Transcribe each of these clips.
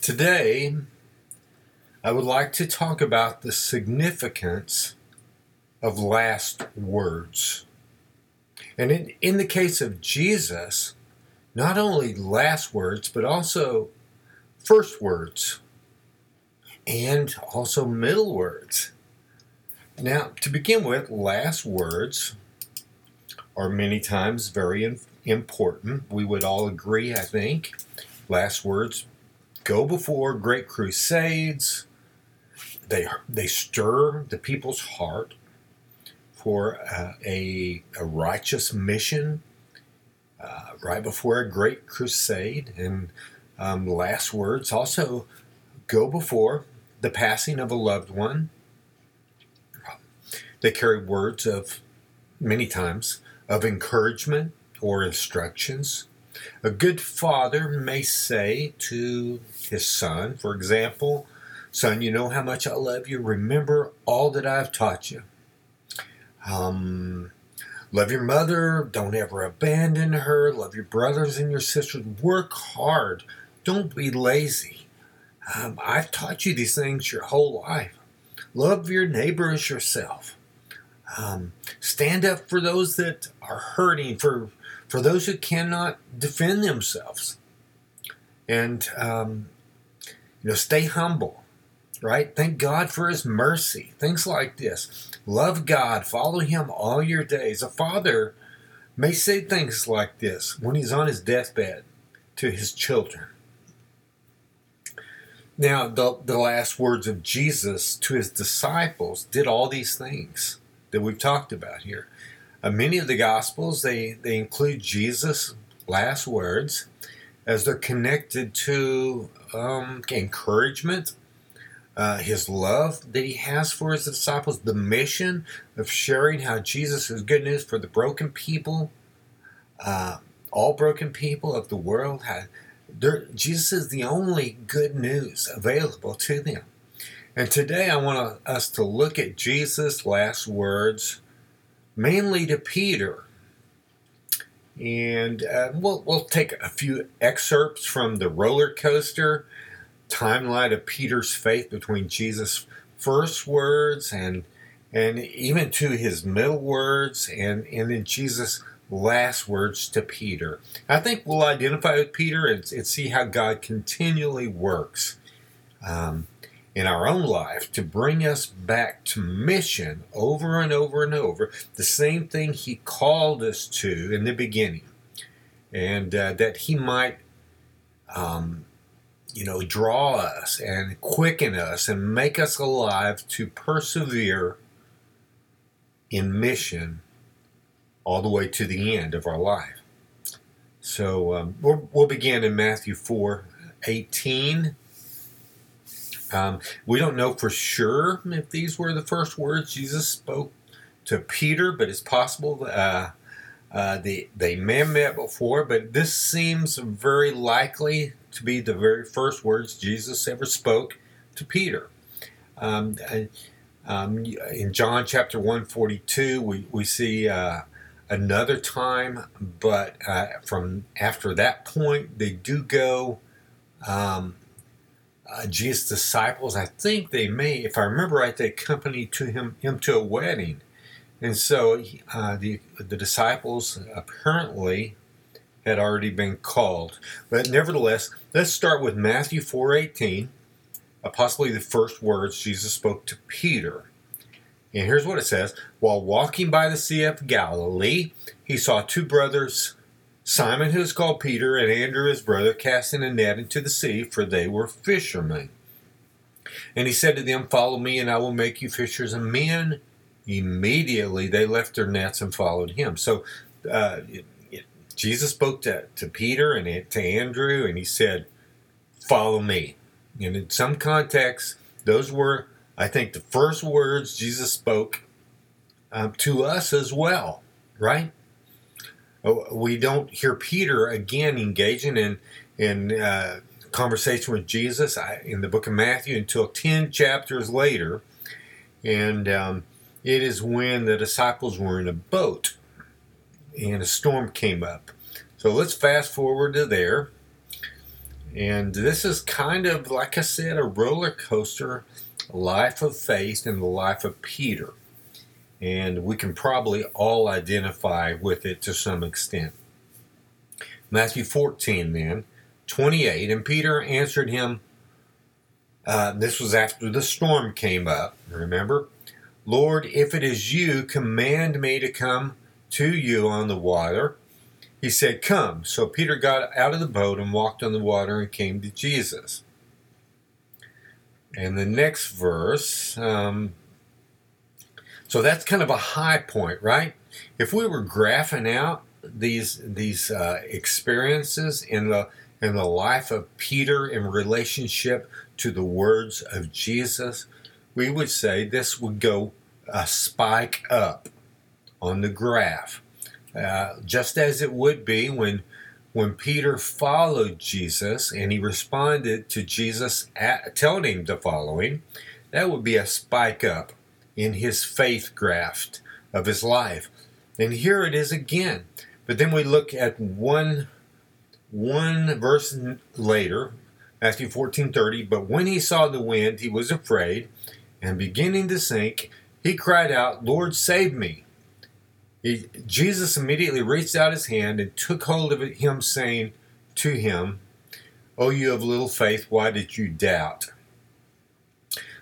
Today, I would like to talk about the significance of last words. And in, in the case of Jesus, not only last words, but also first words and also middle words. Now, to begin with, last words are many times very important. We would all agree, I think. Last words go before great crusades. They, they stir the people's heart for uh, a, a righteous mission uh, right before a great crusade. And um, last words also go before the passing of a loved one. They carry words of many times of encouragement or instructions. A good father may say to his son, for example, Son, you know how much I love you. Remember all that I've taught you. Um, love your mother. Don't ever abandon her. Love your brothers and your sisters. Work hard. Don't be lazy. Um, I've taught you these things your whole life. Love your neighbor as yourself. Um, stand up for those that are hurting, for for those who cannot defend themselves, and um, you know, stay humble. Right? Thank God for His mercy. Things like this. Love God. Follow Him all your days. A father may say things like this when he's on his deathbed to his children. Now, the, the last words of Jesus to his disciples did all these things that we've talked about here. Uh, many of the Gospels, they, they include Jesus' last words as they're connected to um, encouragement, uh, his love that he has for his disciples, the mission of sharing how Jesus is good news for the broken people, uh, all broken people of the world. How, Jesus is the only good news available to them. And today I want us to look at Jesus' last words, mainly to Peter. And uh, we'll, we'll take a few excerpts from the roller coaster timeline of Peter's faith between Jesus' first words and and even to his middle words and, and then Jesus' last words to Peter. I think we'll identify with Peter and, and see how God continually works. Um, in our own life to bring us back to mission over and over and over, the same thing He called us to in the beginning, and uh, that He might, um, you know, draw us and quicken us and make us alive to persevere in mission all the way to the end of our life. So um, we'll, we'll begin in Matthew 4 18 um, we don't know for sure if these were the first words Jesus spoke to Peter, but it's possible uh, uh, they, they may have met before, but this seems very likely to be the very first words Jesus ever spoke to Peter. Um, um, in John chapter 142, we, we see uh, another time, but uh, from after that point, they do go um, uh, Jesus' disciples, I think they may, if I remember right, they accompanied to him, him to a wedding. And so uh, the, the disciples apparently had already been called. But nevertheless, let's start with Matthew 4.18, uh, possibly the first words Jesus spoke to Peter. And here's what it says. While walking by the Sea of Galilee, he saw two brothers Simon, who is called Peter, and Andrew his brother, casting a net into the sea, for they were fishermen. And he said to them, Follow me, and I will make you fishers of men. Immediately they left their nets and followed him. So uh, Jesus spoke to, to Peter and to Andrew, and he said, Follow me. And in some contexts, those were, I think, the first words Jesus spoke um, to us as well, right? Oh, we don't hear Peter again engaging in in uh, conversation with Jesus in the book of Matthew until ten chapters later, and um, it is when the disciples were in a boat and a storm came up. So let's fast forward to there, And this is kind of, like I said, a roller coaster life of faith and the life of Peter. And we can probably all identify with it to some extent. Matthew 14, then, 28. And Peter answered him, uh, this was after the storm came up, remember? Lord, if it is you, command me to come to you on the water. He said, Come. So Peter got out of the boat and walked on the water and came to Jesus. And the next verse, um, so that's kind of a high point, right? If we were graphing out these these uh, experiences in the in the life of Peter in relationship to the words of Jesus, we would say this would go a spike up on the graph, uh, just as it would be when when Peter followed Jesus and he responded to Jesus at, telling him to follow him. That would be a spike up in his faith graft of his life. And here it is again. But then we look at one one verse later, Matthew 14:30, but when he saw the wind, he was afraid, and beginning to sink, he cried out, "Lord, save me." He, Jesus immediately reached out his hand and took hold of him, saying to him, "O oh, you of little faith, why did you doubt?"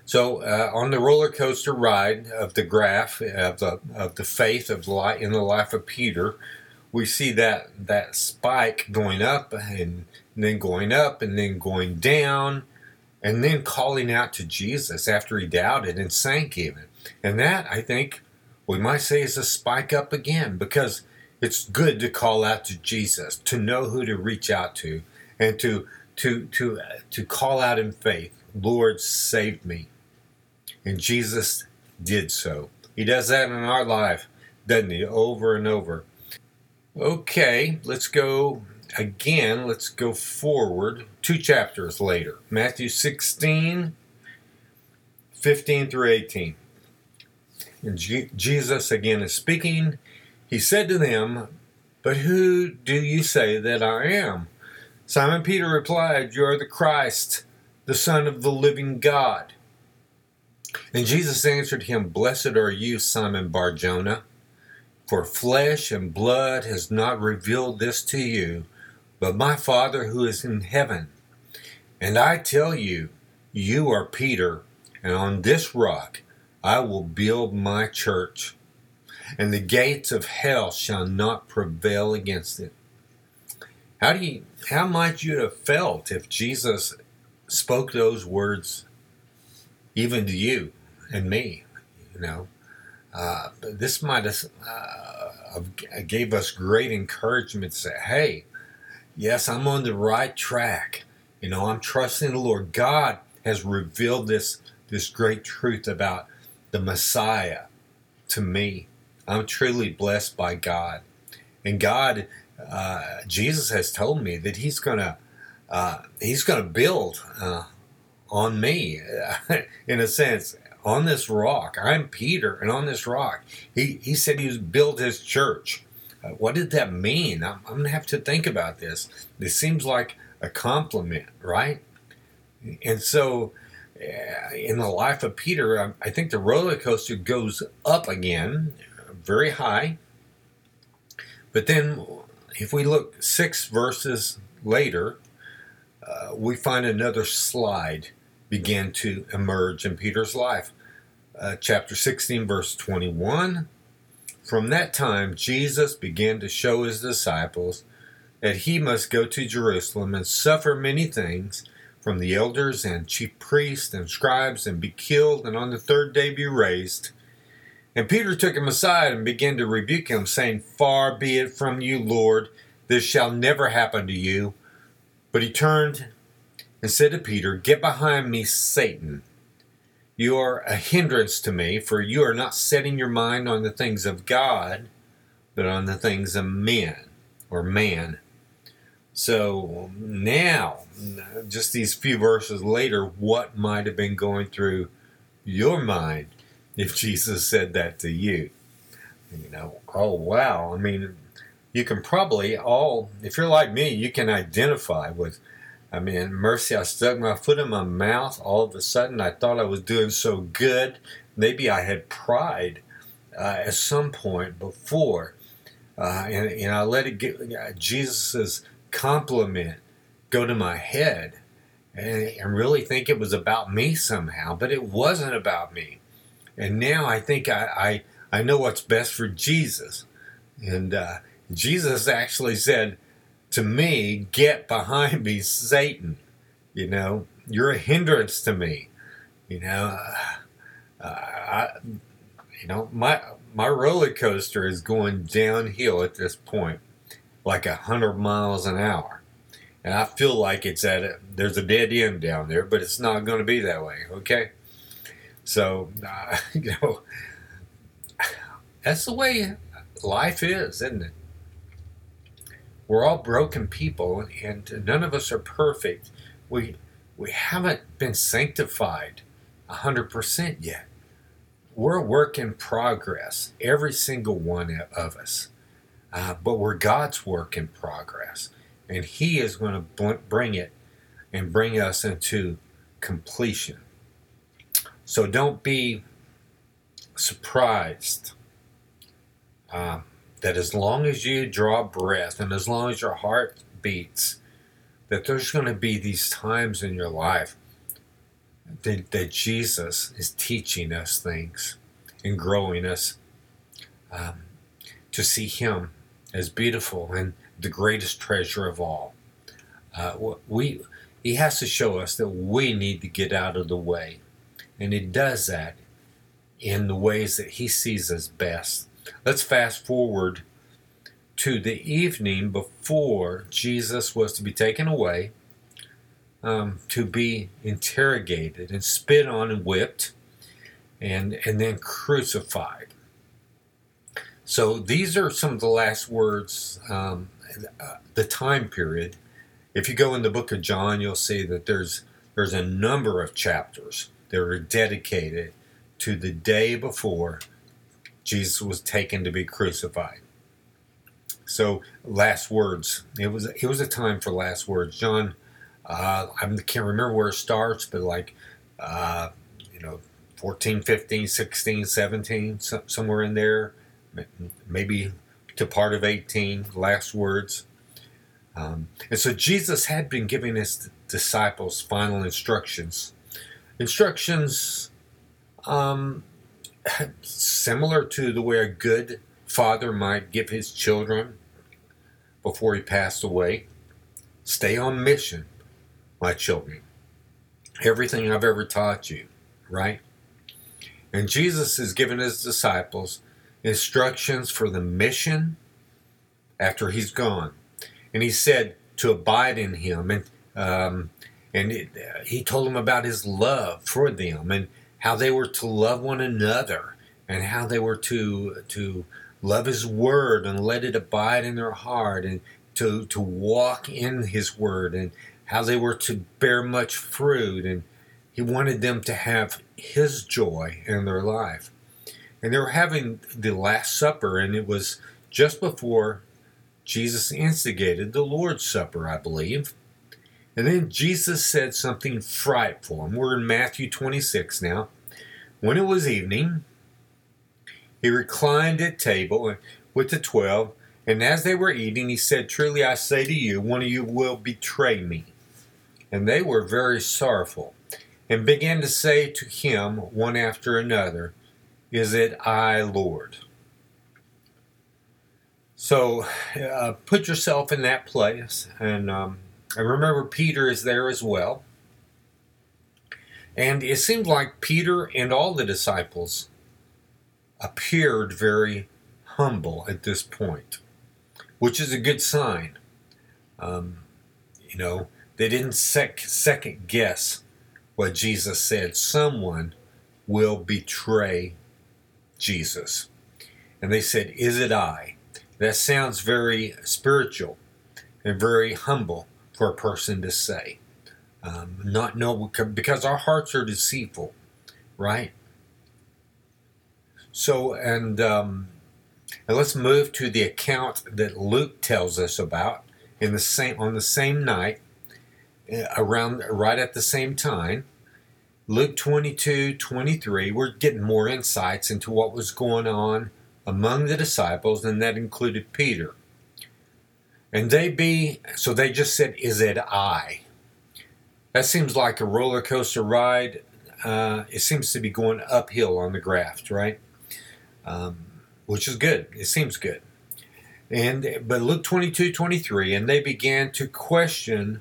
So, uh, on the roller coaster ride of the graph of the of the faith of light in the life of Peter, we see that that spike going up and then going up and then going down and then calling out to Jesus after he doubted and sank even. And that I think we might say is a spike up again because it's good to call out to Jesus, to know who to reach out to and to to to to call out in faith, Lord save me. And Jesus did so. He does that in our life, doesn't he? Over and over. Okay, let's go again. Let's go forward two chapters later. Matthew 16, 15 through 18. And G- Jesus again is speaking. He said to them, But who do you say that I am? Simon Peter replied, You are the Christ, the Son of the living God. And Jesus answered him, Blessed are you, Simon Barjona for flesh and blood has not revealed this to you, but my Father who is in heaven. And I tell you, you are Peter, and on this rock I will build my church, and the gates of hell shall not prevail against it. How do you how might you have felt if Jesus spoke those words even to you and me, you know? Uh, this might have uh, gave us great encouragement to say, hey, yes, I'm on the right track. You know, I'm trusting the Lord. God has revealed this this great truth about the Messiah to me. I'm truly blessed by God, and God, uh, Jesus has told me that He's gonna uh, He's gonna build uh, on me, in a sense, on this rock. I'm Peter, and on this rock. He, he said he built his church. Uh, what did that mean? I'm, I'm going to have to think about this. This seems like a compliment, right? And so, uh, in the life of Peter, I, I think the roller coaster goes up again, very high. But then, if we look six verses later, uh, we find another slide begin to emerge in Peter's life. Uh, chapter 16, verse 21. From that time, Jesus began to show his disciples that he must go to Jerusalem and suffer many things from the elders and chief priests and scribes and be killed and on the third day be raised. And Peter took him aside and began to rebuke him, saying, Far be it from you, Lord, this shall never happen to you. But he turned and said to Peter, Get behind me, Satan. You are a hindrance to me, for you are not setting your mind on the things of God, but on the things of men or man. So now, just these few verses later, what might have been going through your mind if Jesus said that to you? You know, oh wow. I mean, you can probably all, if you're like me, you can identify with I mean, mercy, I stuck my foot in my mouth. All of a sudden, I thought I was doing so good. Maybe I had pride uh, at some point before. Uh, and, and I let it get uh, Jesus's compliment go to my head and, and really think it was about me somehow, but it wasn't about me. And now I think I, I, I know what's best for Jesus. And uh, Jesus actually said to me, Get behind me, Satan. You know, you're a hindrance to me. You know, uh, I, you know, my my roller coaster is going downhill at this point, like a hundred miles an hour, and I feel like it's at a, there's a dead end down there, but it's not going to be that way. Okay, so uh, you know, that's the way life is, isn't it? We're all broken people, and none of us are perfect. We we haven't been sanctified hundred percent yet we're a work in progress, every single one of us. Uh, but we're God's work in progress. And He is going to bring it and bring us into completion. So don't be surprised uh, that as long as you draw breath and as long as your heart beats, that there's going to be these times in your life that, that Jesus is teaching us things and growing us um, to see Him as beautiful and the greatest treasure of all. Uh, we He has to show us that we need to get out of the way, and He does that in the ways that He sees us best. Let's fast forward to the evening before Jesus was to be taken away um, to be interrogated and spit on and whipped and, and then crucified. So these are some of the last words, um, the time period. If you go in the book of John, you'll see that there's there's a number of chapters that are dedicated to the day before Jesus was taken to be crucified. So last words. It was it was a time for last words. John uh, I can't remember where it starts, but like, uh, you know, 14, 15, 16, 17, so, somewhere in there, maybe to part of 18, last words. Um, and so Jesus had been giving his disciples final instructions. Instructions um, similar to the way a good father might give his children before he passed away. Stay on mission my children. Everything I've ever taught you, right? And Jesus has given his disciples instructions for the mission after he's gone. And he said to abide in him. And, um, and it, uh, he told them about his love for them and how they were to love one another and how they were to, to love his word and let it abide in their heart and to, to walk in his word and, how they were to bear much fruit, and he wanted them to have his joy in their life. And they were having the Last Supper, and it was just before Jesus instigated the Lord's Supper, I believe. And then Jesus said something frightful. And we're in Matthew 26 now. When it was evening, he reclined at table with the twelve, and as they were eating, he said, Truly I say to you, one of you will betray me. And they were very sorrowful, and began to say to him one after another, Is it I, Lord? So uh, put yourself in that place, and, um, and remember, Peter is there as well. And it seemed like Peter and all the disciples appeared very humble at this point, which is a good sign. Um, you know, they didn't sec- second guess what Jesus said. Someone will betray Jesus. And they said, Is it I? That sounds very spiritual and very humble for a person to say. Um, not know because our hearts are deceitful, right? So, and, um, and let's move to the account that Luke tells us about in the same on the same night uh, around right at the same time. Luke 22 23, we're getting more insights into what was going on among the disciples, and that included Peter. And they be, so they just said, Is it I? That seems like a roller coaster ride. Uh, it seems to be going uphill on the graft, right? Um, which is good. It seems good. And but Luke 22, 23, and they began to question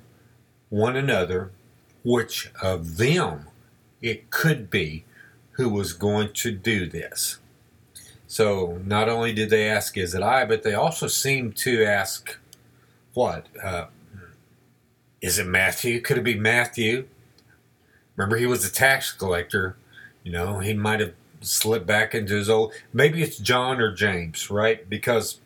one another which of them it could be who was going to do this. So not only did they ask, Is it I? but they also seemed to ask, What? Uh, is it Matthew? Could it be Matthew? Remember, he was a tax collector. You know, he might have slipped back into his old. Maybe it's John or James, right? Because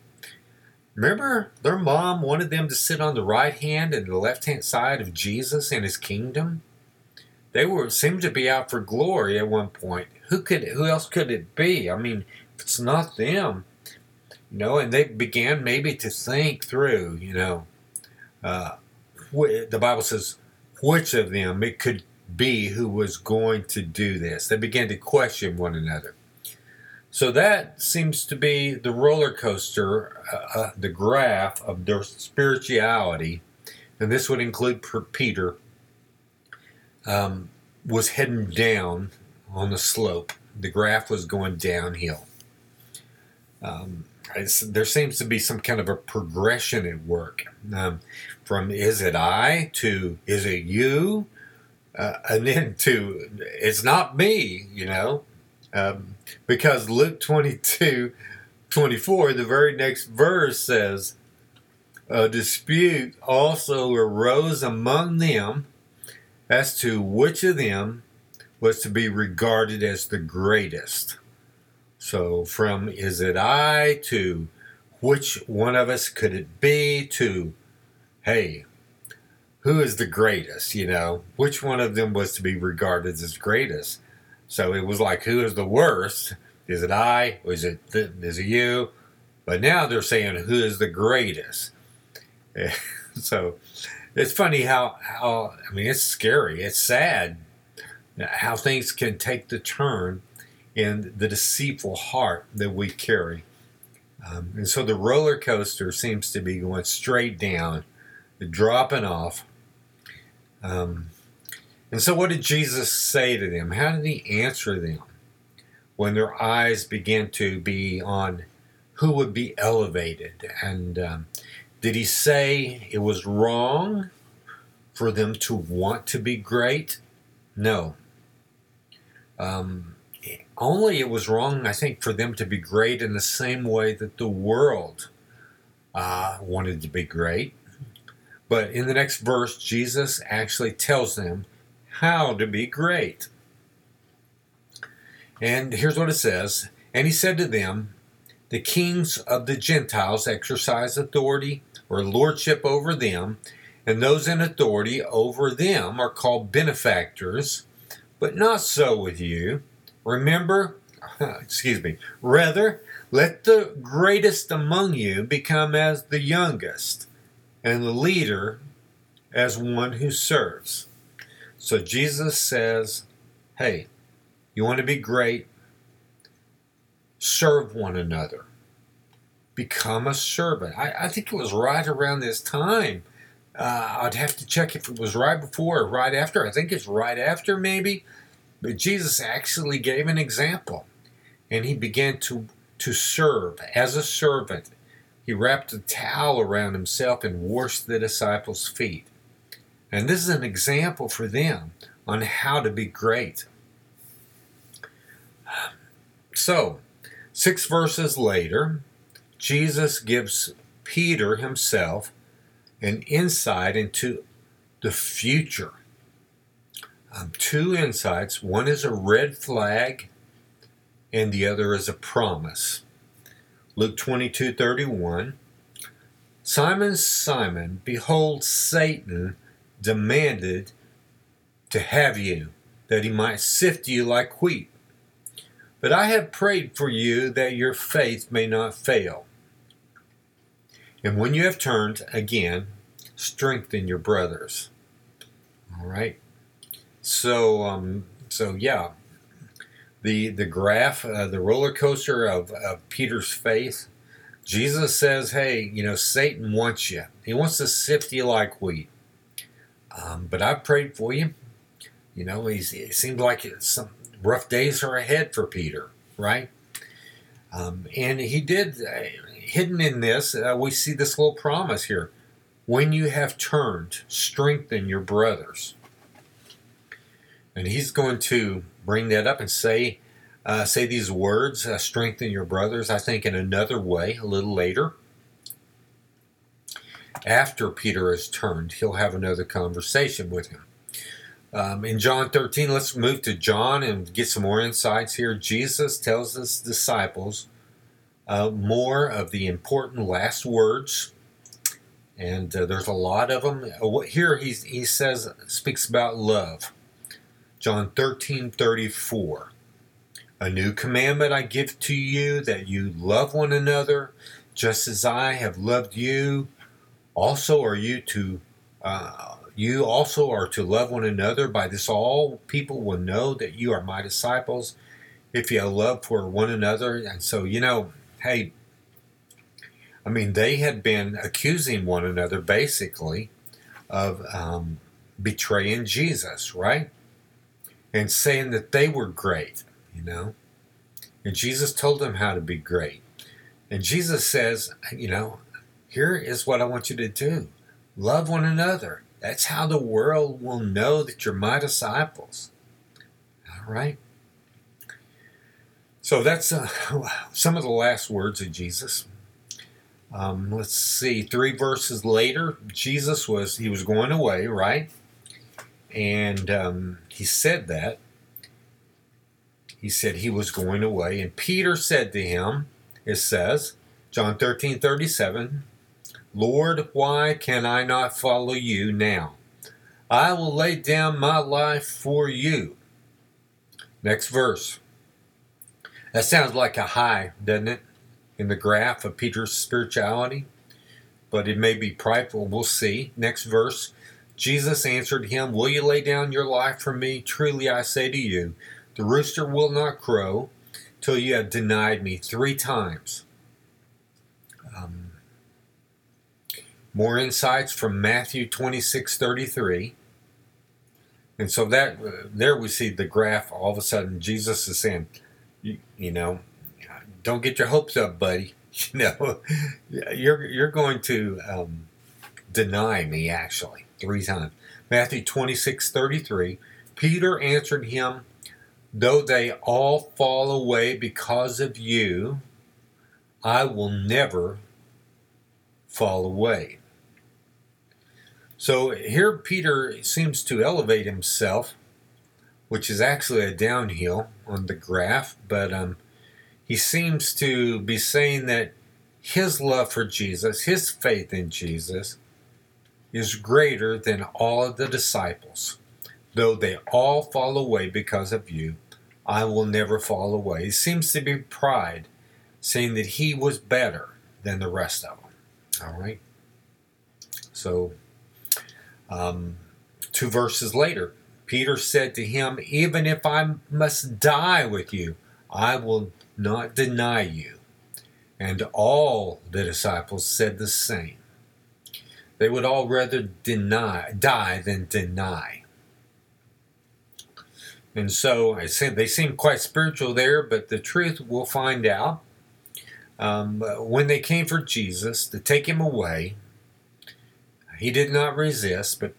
remember, their mom wanted them to sit on the right hand and the left hand side of Jesus and his kingdom. They were seemed to be out for glory at one point. Who could? Who else could it be? I mean, if it's not them, you know. And they began maybe to think through, you know. Uh, the Bible says which of them it could be who was going to do this. They began to question one another. So that seems to be the roller coaster, uh, uh, the graph of their spirituality, and this would include Peter, um, was heading down on the slope. The graph was going downhill. Um, there seems to be some kind of a progression at work um, from is it I to is it you, uh, and then to it's not me, you know, um, because Luke 22 24, the very next verse says, A dispute also arose among them as to which of them was to be regarded as the greatest. So, from is it I to which one of us could it be to hey, who is the greatest? You know, which one of them was to be regarded as greatest? So it was like, who is the worst? Is it I? Or is it is it you? But now they're saying who is the greatest. so it's funny how how I mean it's scary. It's sad how things can take the turn in the deceitful heart that we carry. Um, and so the roller coaster seems to be going straight down, dropping off. Um, and so, what did Jesus say to them? How did he answer them when their eyes began to be on who would be elevated? And um, did he say it was wrong for them to want to be great? No. Um, only it was wrong, I think, for them to be great in the same way that the world uh, wanted to be great. But in the next verse, Jesus actually tells them how to be great. And here's what it says And he said to them, The kings of the Gentiles exercise authority or lordship over them, and those in authority over them are called benefactors, but not so with you. Remember, excuse me, rather, let the greatest among you become as the youngest, and the leader as one who serves. So Jesus says, hey, you want to be great? Serve one another. Become a servant. I, I think it was right around this time. Uh, I'd have to check if it was right before or right after. I think it's right after, maybe but Jesus actually gave an example and he began to, to serve as a servant. He wrapped a towel around himself and washed the disciples' feet. And this is an example for them on how to be great. So, six verses later, Jesus gives Peter himself an insight into the future um, two insights. One is a red flag, and the other is a promise. Luke 22 31. Simon, Simon, behold, Satan demanded to have you, that he might sift you like wheat. But I have prayed for you that your faith may not fail. And when you have turned again, strengthen your brothers. All right. So, um, so yeah, the the graph, uh, the roller coaster of, of Peter's faith. Jesus says, "Hey, you know, Satan wants you. He wants to sift you like wheat. Um, but I prayed for you. You know, he's, it seems like some rough days are ahead for Peter, right? Um, and he did. Uh, hidden in this, uh, we see this little promise here: when you have turned, strengthen your brothers. And he's going to bring that up and say, uh, say these words, uh, strengthen your brothers, I think in another way a little later. After Peter has turned, he'll have another conversation with him. Um, in John 13, let's move to John and get some more insights here. Jesus tells his disciples uh, more of the important last words, and uh, there's a lot of them. Uh, here he, he says, speaks about love. John 13 34. A new commandment I give to you that you love one another just as I have loved you. Also, are you to uh, you also are to love one another. By this, all people will know that you are my disciples if you love for one another. And so, you know, hey, I mean, they had been accusing one another basically of um, betraying Jesus, right? And saying that they were great, you know. And Jesus told them how to be great. And Jesus says, you know, here is what I want you to do love one another. That's how the world will know that you're my disciples. All right? So that's uh, some of the last words of Jesus. Um, let's see, three verses later, Jesus was, he was going away, right? And um, he said that. He said he was going away. And Peter said to him, it says, John 13 37, Lord, why can I not follow you now? I will lay down my life for you. Next verse. That sounds like a high, doesn't it? In the graph of Peter's spirituality. But it may be prideful. We'll see. Next verse. Jesus answered him, Will you lay down your life for me? Truly I say to you, the rooster will not crow till you have denied me three times. Um, more insights from Matthew 26 33. And so that uh, there we see the graph. All of a sudden, Jesus is saying, you, you know, don't get your hopes up, buddy. You know, you're you're going to um, deny me actually three times. Matthew 26 33. Peter answered him, Though they all fall away because of you, I will never fall away. So here Peter seems to elevate himself, which is actually a downhill on the graph, but um, he seems to be saying that his love for Jesus, his faith in Jesus, is greater than all of the disciples. Though they all fall away because of you, I will never fall away. It seems to be pride, saying that he was better than the rest of them. All right? So, um, two verses later, Peter said to him, Even if I must die with you, I will not deny you. And all the disciples said the same. They would all rather deny, die than deny. And so I said they seem quite spiritual there, but the truth we'll find out. Um, when they came for Jesus to take him away, he did not resist, but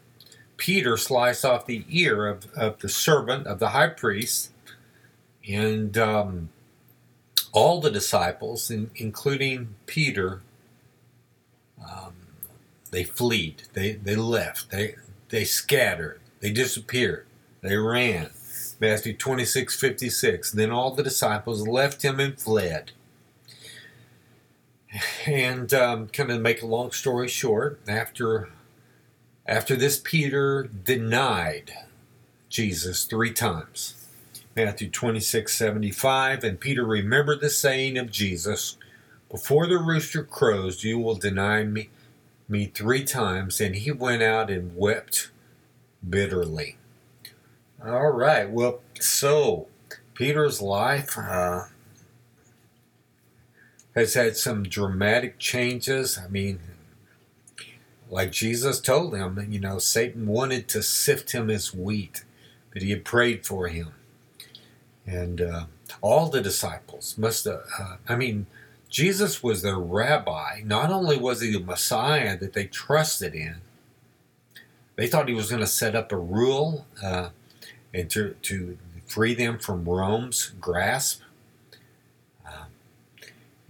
Peter sliced off the ear of, of the servant of the high priest, and um, all the disciples, in, including Peter, they fled. They they left. They they scattered. They disappeared. They ran. Matthew 26, 56. Then all the disciples left him and fled. And um, kind of make a long story short, after after this, Peter denied Jesus three times. Matthew 26, 75. And Peter remembered the saying of Jesus, Before the rooster crows, you will deny me me three times, and he went out and wept bitterly. All right. Well, so Peter's life uh, has had some dramatic changes. I mean, like Jesus told him, you know, Satan wanted to sift him as wheat, but he had prayed for him. And uh, all the disciples must have, uh, I mean, Jesus was their rabbi. Not only was he the Messiah that they trusted in, they thought he was going to set up a rule uh, and to, to free them from Rome's grasp. Uh,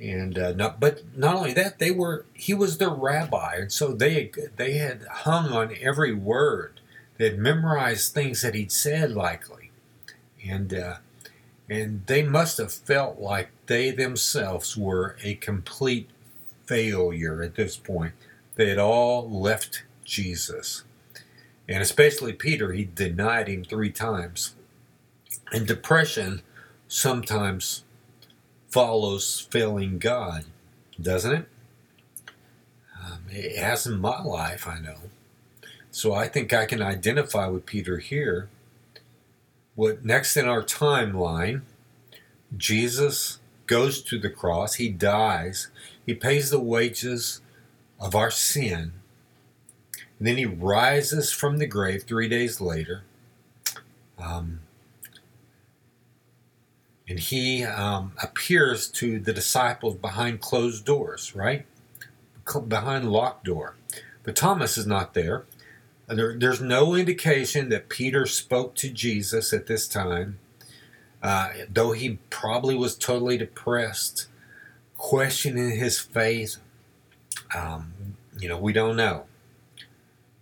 and uh, not, but not only that, they were he was their rabbi, and so they they had hung on every word. They had memorized things that he'd said, likely, and uh, and they must have felt like they themselves were a complete failure at this point. They had all left Jesus. And especially Peter, he denied him three times. And depression sometimes follows failing God, doesn't it? Um, it has in my life, I know. So I think I can identify with Peter here what next in our timeline, Jesus goes to the cross, he dies, he pays the wages of our sin, and then he rises from the grave three days later. Um, and he um, appears to the disciples behind closed doors, right? Behind locked door. But Thomas is not there. There, there's no indication that Peter spoke to Jesus at this time, uh, though he probably was totally depressed, questioning his faith. Um, you know, we don't know.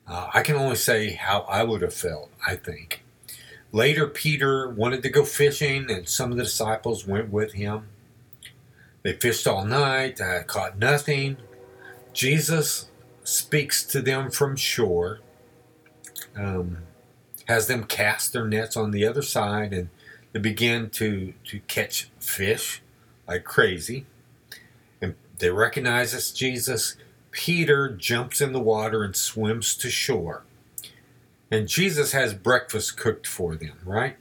Uh, I can only say how I would have felt, I think. Later, Peter wanted to go fishing, and some of the disciples went with him. They fished all night, uh, caught nothing. Jesus speaks to them from shore um, has them cast their nets on the other side and they begin to, to catch fish like crazy. And they recognize it's Jesus. Peter jumps in the water and swims to shore. And Jesus has breakfast cooked for them, right?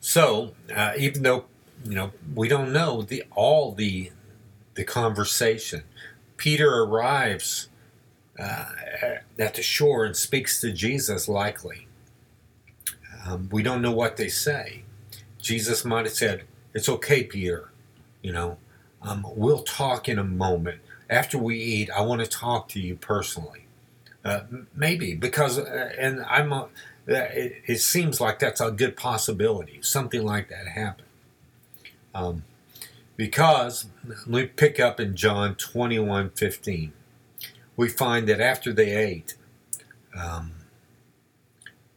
So, uh, even though you know we don't know the all the the conversation, Peter arrives uh, at the shore and speaks to Jesus, likely. Um, we don't know what they say. Jesus might have said, It's okay, Peter. You know, um, we'll talk in a moment. After we eat, I want to talk to you personally. Uh, maybe, because, uh, and I'm, uh, it, it, seems like that's a good possibility. Something like that happened. Um, because, me pick up in John 21 15 we find that after they ate, um,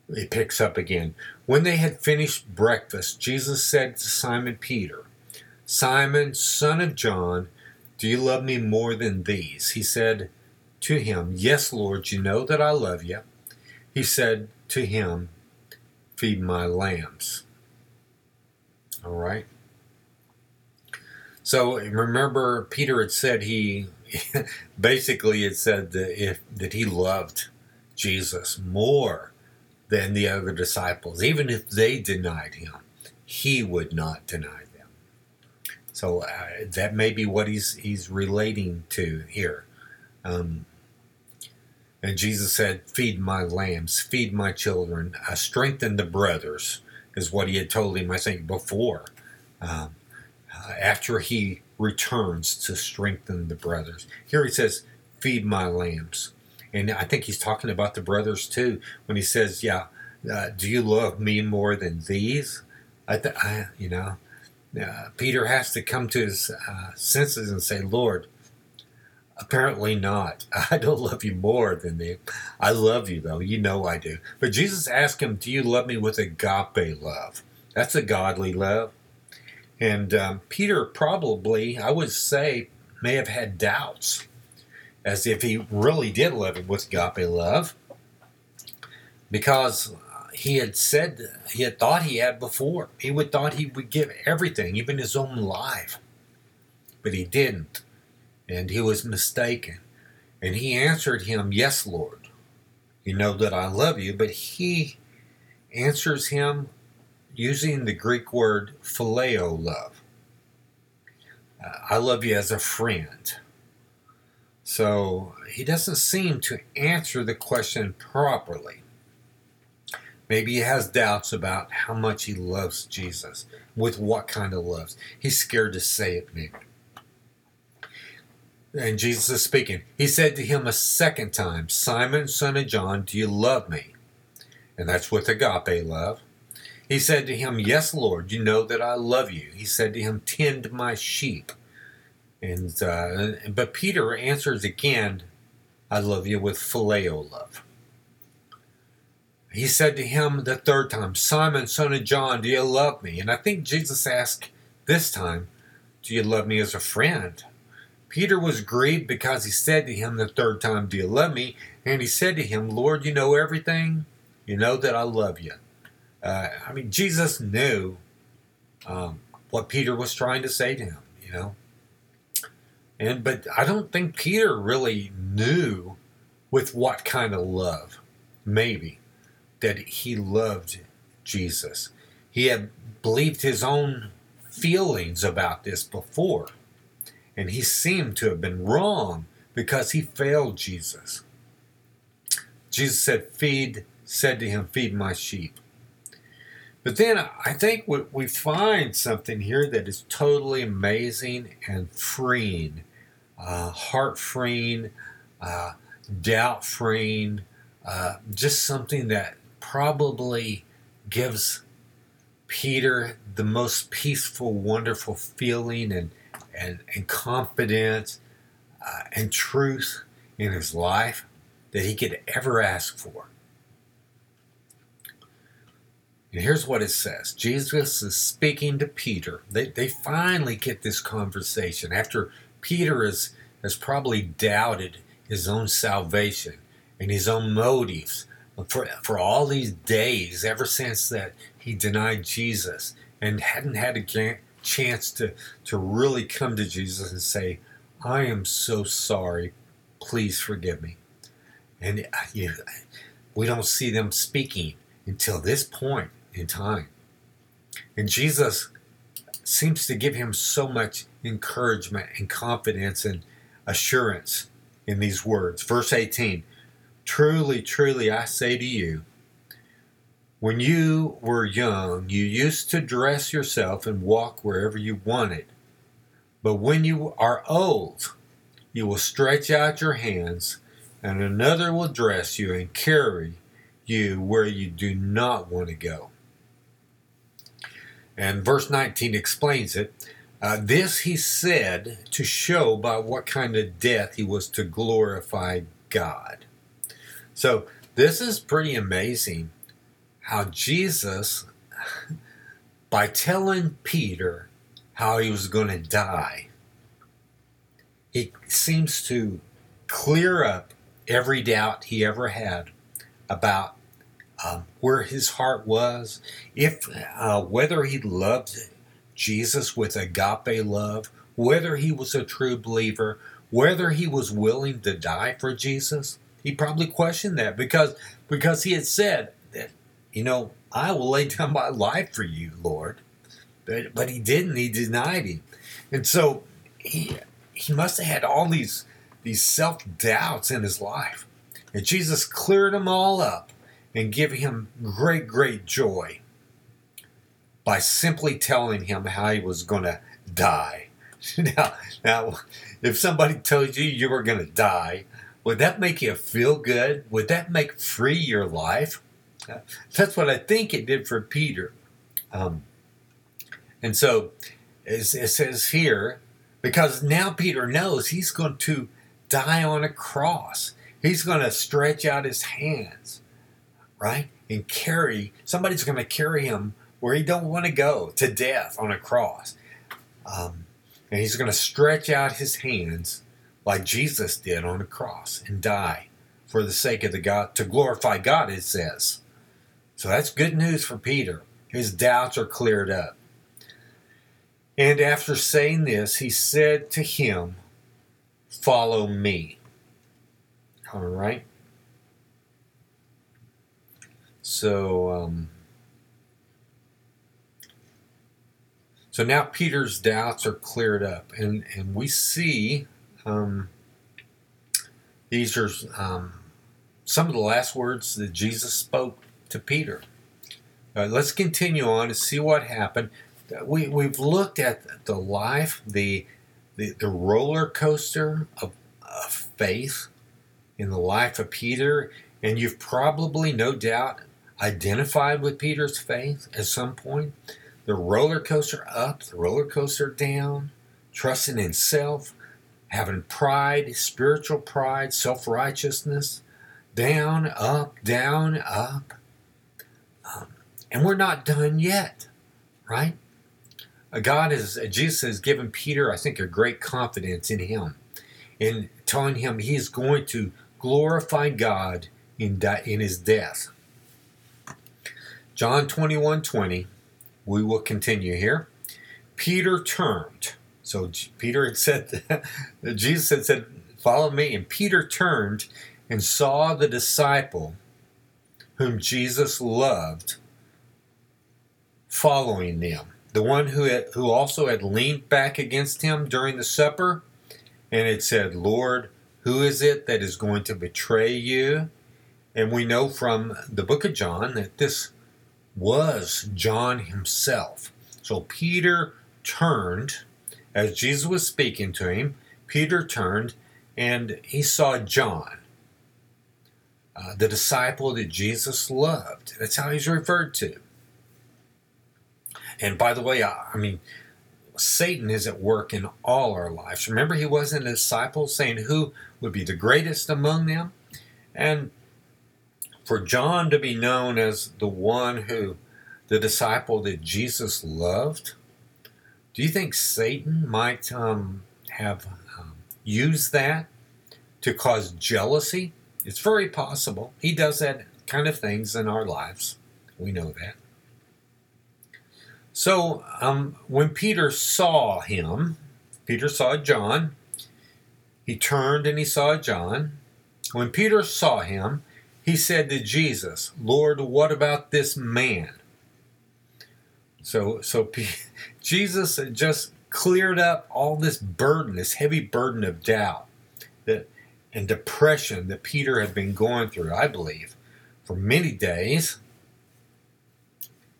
it picks up again. When they had finished breakfast, Jesus said to Simon Peter, Simon, son of John, do you love me more than these? He said to him, Yes, Lord, you know that I love you. He said to him, Feed my lambs. All right. So remember, Peter had said he basically it said that if that he loved Jesus more than the other disciples, even if they denied him, he would not deny them. So uh, that may be what he's he's relating to here. Um, and Jesus said, "Feed my lambs, feed my children, uh, strengthen the brothers," is what he had told him. I think before, um, uh, after he returns to strengthen the brothers. Here he says, Feed my lambs. And I think he's talking about the brothers too when he says, Yeah, uh, do you love me more than these? I, th- I you know, uh, Peter has to come to his uh, senses and say, Lord, apparently not. I don't love you more than them. I love you though. You know I do. But Jesus asked him, Do you love me with agape love? That's a godly love. And um, Peter probably, I would say, may have had doubts as if he really did love him with agape love because he had said, he had thought he had before. He would thought he would give everything, even his own life. But he didn't. And he was mistaken. And he answered him, Yes, Lord. You know that I love you. But he answers him using the Greek word phileo love. Uh, I love you as a friend. So he doesn't seem to answer the question properly. Maybe he has doubts about how much he loves Jesus, with what kind of loves. He's scared to say it, maybe. And Jesus is speaking. He said to him a second time, Simon, son of John, do you love me? And that's with agape love. He said to him, Yes, Lord, you know that I love you. He said to him, Tend my sheep. And uh, but Peter answers again, I love you with phileo love. He said to him the third time, Simon, son of John, do you love me? And I think Jesus asked this time, Do you love me as a friend? Peter was grieved because he said to him the third time, Do you love me? And he said to him, Lord, you know everything. You know that I love you. Uh, I mean, Jesus knew um, what Peter was trying to say to him, you know. And but I don't think Peter really knew with what kind of love, maybe, that he loved Jesus. He had believed his own feelings about this before. And he seemed to have been wrong because he failed Jesus. Jesus said, Feed, said to him, Feed my sheep. But then I think we find something here that is totally amazing and freeing, uh, heart freeing, uh, doubt freeing, uh, just something that probably gives Peter the most peaceful, wonderful feeling and and, and confidence uh, and truth in his life that he could ever ask for. And here's what it says Jesus is speaking to Peter. They, they finally get this conversation after Peter has, has probably doubted his own salvation and his own motives for, for all these days, ever since that he denied Jesus and hadn't had a chance to, to really come to Jesus and say, I am so sorry. Please forgive me. And uh, you know, we don't see them speaking until this point in time. And Jesus seems to give him so much encouragement and confidence and assurance in these words. Verse 18 Truly, truly, I say to you, when you were young, you used to dress yourself and walk wherever you wanted. But when you are old, you will stretch out your hands, and another will dress you and carry you where you do not want to go. And verse 19 explains it. Uh, this he said to show by what kind of death he was to glorify God. So, this is pretty amazing how Jesus, by telling Peter how he was going to die, he seems to clear up every doubt he ever had about um, where his heart was, if uh, whether he loved Jesus with agape love, whether he was a true believer, whether he was willing to die for Jesus. He probably questioned that because because he had said, that, you know, I will lay down my life for you, Lord. But, but he didn't. He denied him. And so he, he must have had all these, these self doubts in his life. And Jesus cleared them all up and give him great, great joy by simply telling him how he was going to die. now, now, if somebody told you you were going to die, would that make you feel good? Would that make free your life? That's what I think it did for Peter. Um, and so it says here, because now Peter knows he's going to die on a cross. He's going to stretch out his hands, right? And carry, somebody's going to carry him where he don't want to go, to death on a cross. Um, and he's going to stretch out his hands like Jesus did on the cross and die for the sake of the God, to glorify God, it says. So that's good news for Peter. His doubts are cleared up. And after saying this, he said to him, Follow me. All right. So um, so now Peter's doubts are cleared up, and and we see um, these are um, some of the last words that Jesus spoke to Peter. Uh, let's continue on and see what happened. We we've looked at the life, the the, the roller coaster of, of faith in the life of Peter, and you've probably, no doubt, identified with Peter's faith at some point. The roller coaster up, the roller coaster down, trusting in self, having pride, spiritual pride, self righteousness, down, up, down, up. Um, and we're not done yet, right? God is, Jesus has given Peter, I think, a great confidence in him, in telling him he's going to glorify God in, in his death. John 21 20, we will continue here. Peter turned. So Peter had said, Jesus had said, Follow me. And Peter turned and saw the disciple whom Jesus loved following them. The one who, had, who also had leaned back against him during the supper and had said, Lord, who is it that is going to betray you? And we know from the book of John that this was John himself. So Peter turned, as Jesus was speaking to him, Peter turned and he saw John, uh, the disciple that Jesus loved. That's how he's referred to. And by the way, I, I mean, Satan is at work in all our lives. Remember, he wasn't a disciple saying who would be the greatest among them? And for John to be known as the one who, the disciple that Jesus loved, do you think Satan might um, have um, used that to cause jealousy? It's very possible. He does that kind of things in our lives. We know that. So um, when Peter saw him, Peter saw John, he turned and he saw John. When Peter saw him, he said to Jesus, Lord, what about this man? So, so Jesus just cleared up all this burden, this heavy burden of doubt that and depression that Peter had been going through, I believe, for many days.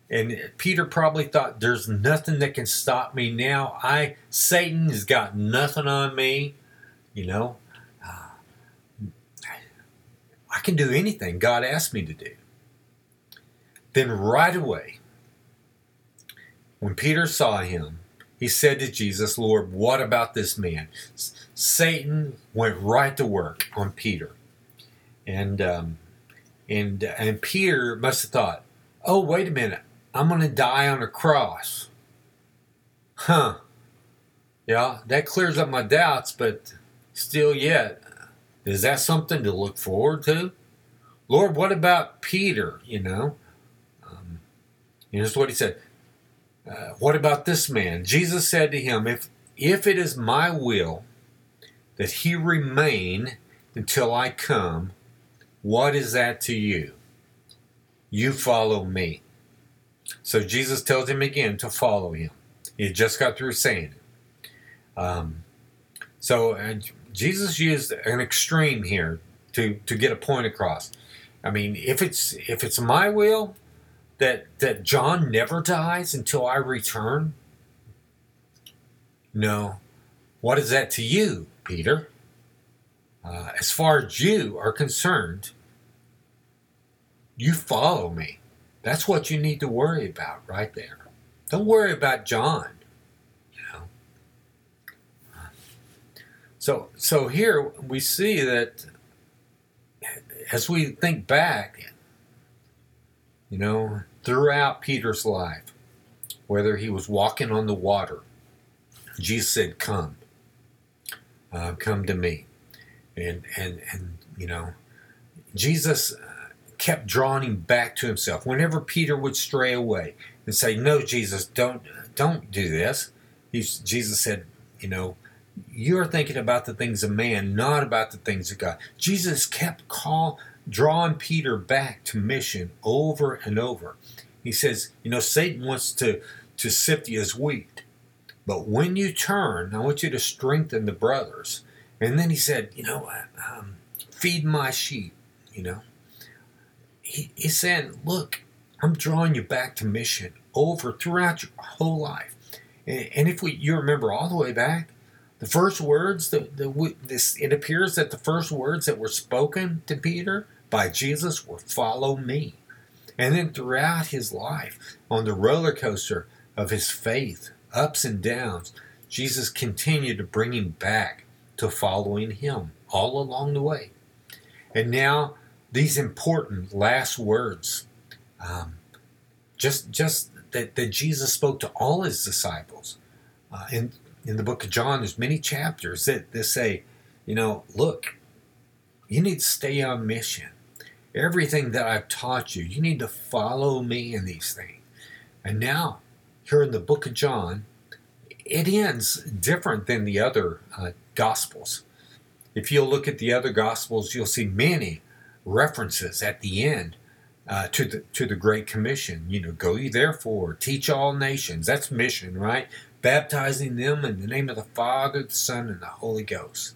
And Peter probably thought, "There's nothing that can stop me now. I Satan has got nothing on me. You know, I can do anything God asked me to do." Then right away, when Peter saw him, he said to Jesus, "Lord, what about this man?" Satan went right to work on Peter, and um, and and Peter must have thought, "Oh, wait a minute." I'm going to die on a cross. Huh. Yeah, that clears up my doubts, but still yet, is that something to look forward to? Lord, what about Peter? You know, um, here's what he said. Uh, what about this man? Jesus said to him, if, if it is my will that he remain until I come, what is that to you? You follow me. So Jesus tells him again to follow him. He just got through saying it. Um, so Jesus used an extreme here to, to get a point across. I mean, if it's if it's my will that that John never dies until I return, no. What is that to you, Peter? Uh, as far as you are concerned, you follow me. That's what you need to worry about right there. Don't worry about John. You know. So so here we see that as we think back, you know, throughout Peter's life, whether he was walking on the water, Jesus said, "Come, uh, come to me," and and and you know, Jesus kept drawing him back to himself. Whenever Peter would stray away and say, "No, Jesus, don't don't do this," He's, Jesus said, "You know, you're thinking about the things of man, not about the things of God." Jesus kept call drawing Peter back to mission over and over. He says, you know, Satan wants to, to sift you as wheat. But when you turn, I want you to strengthen the brothers. And then he said, you know, um, feed my sheep, you know. He, he's saying, look, I'm drawing you back to mission over throughout your whole life. And, and if we, you remember all the way back, the first words that the, this it appears that the first words that were spoken to Peter by Jesus were follow me. And then throughout his life, on the roller coaster of his faith, ups and downs, Jesus continued to bring him back to following him all along the way. And now, these important last words, um, just just that, that Jesus spoke to all his disciples. Uh, in, in the book of John, there's many chapters that, that say, you know, look, you need to stay on mission. Everything that I've taught you, you need to follow me in these things. And now, here in the book of John, it ends different than the other uh, gospels. If you'll look at the other gospels, you'll see many references at the end uh, to the to the Great Commission. You know, go ye therefore, teach all nations. That's mission, right? Baptizing them in the name of the Father, the Son, and the Holy Ghost.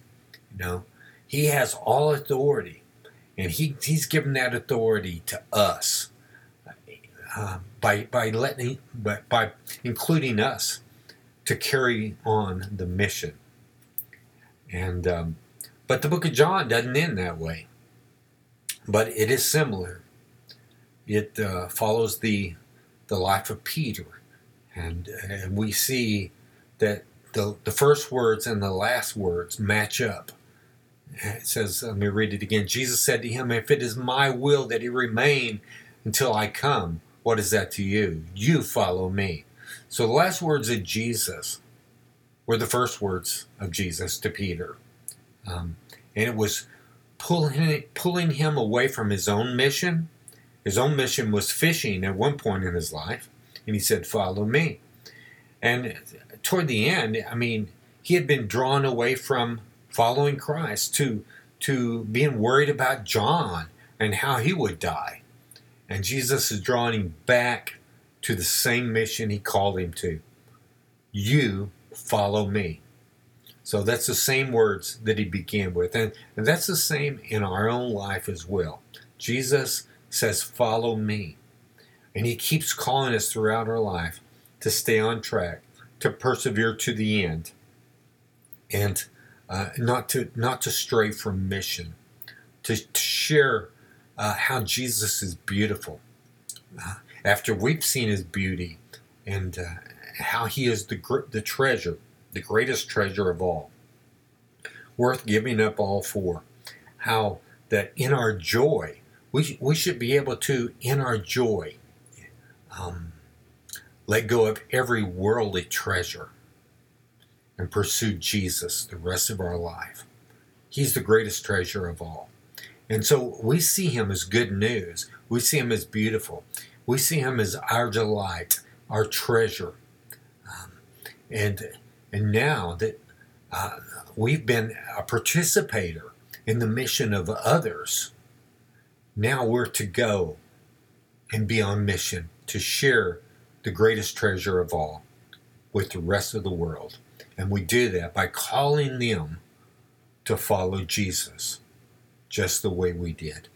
You know, He has all authority, and He He's given that authority to us uh, by by letting by, by including us to carry on the mission. And um, but the book of John doesn't end that way. But it is similar. It uh, follows the the life of Peter, and and we see that the the first words and the last words match up. It says, let me read it again. Jesus said to him, If it is my will that he remain until I come, what is that to you? You follow me. So the last words of Jesus were the first words of Jesus to Peter. Um, and it was pulling, pulling him away from his own mission. His own mission was fishing at one point in his life. And he said, Follow me. And toward the end, I mean, he had been drawn away from following Christ to, to being worried about John and how he would die. And Jesus is drawing him back to the same mission he called him to. You follow me. So that's the same words that he began with. And, and that's the same in our own life as well. Jesus says, Follow me. And he keeps calling us throughout our life to stay on track, to persevere to the end, and uh, not to not to stray from mission, to, to share uh, how Jesus is beautiful, uh, after we've seen his beauty and uh, how he is the, the treasure, the greatest treasure of all, worth giving up all for. How that in our joy, we, we should be able to, in our joy, um, let go of every worldly treasure and pursue Jesus the rest of our life. He's the greatest treasure of all. And so we see him as good news. We see him as beautiful. We see him as our delight, our treasure. Um, and, and now that uh, we've been a participator in the mission of others, now we're to go and be on mission to share the greatest treasure of all with the rest of the world. And we do that by calling them to follow Jesus just the way we did.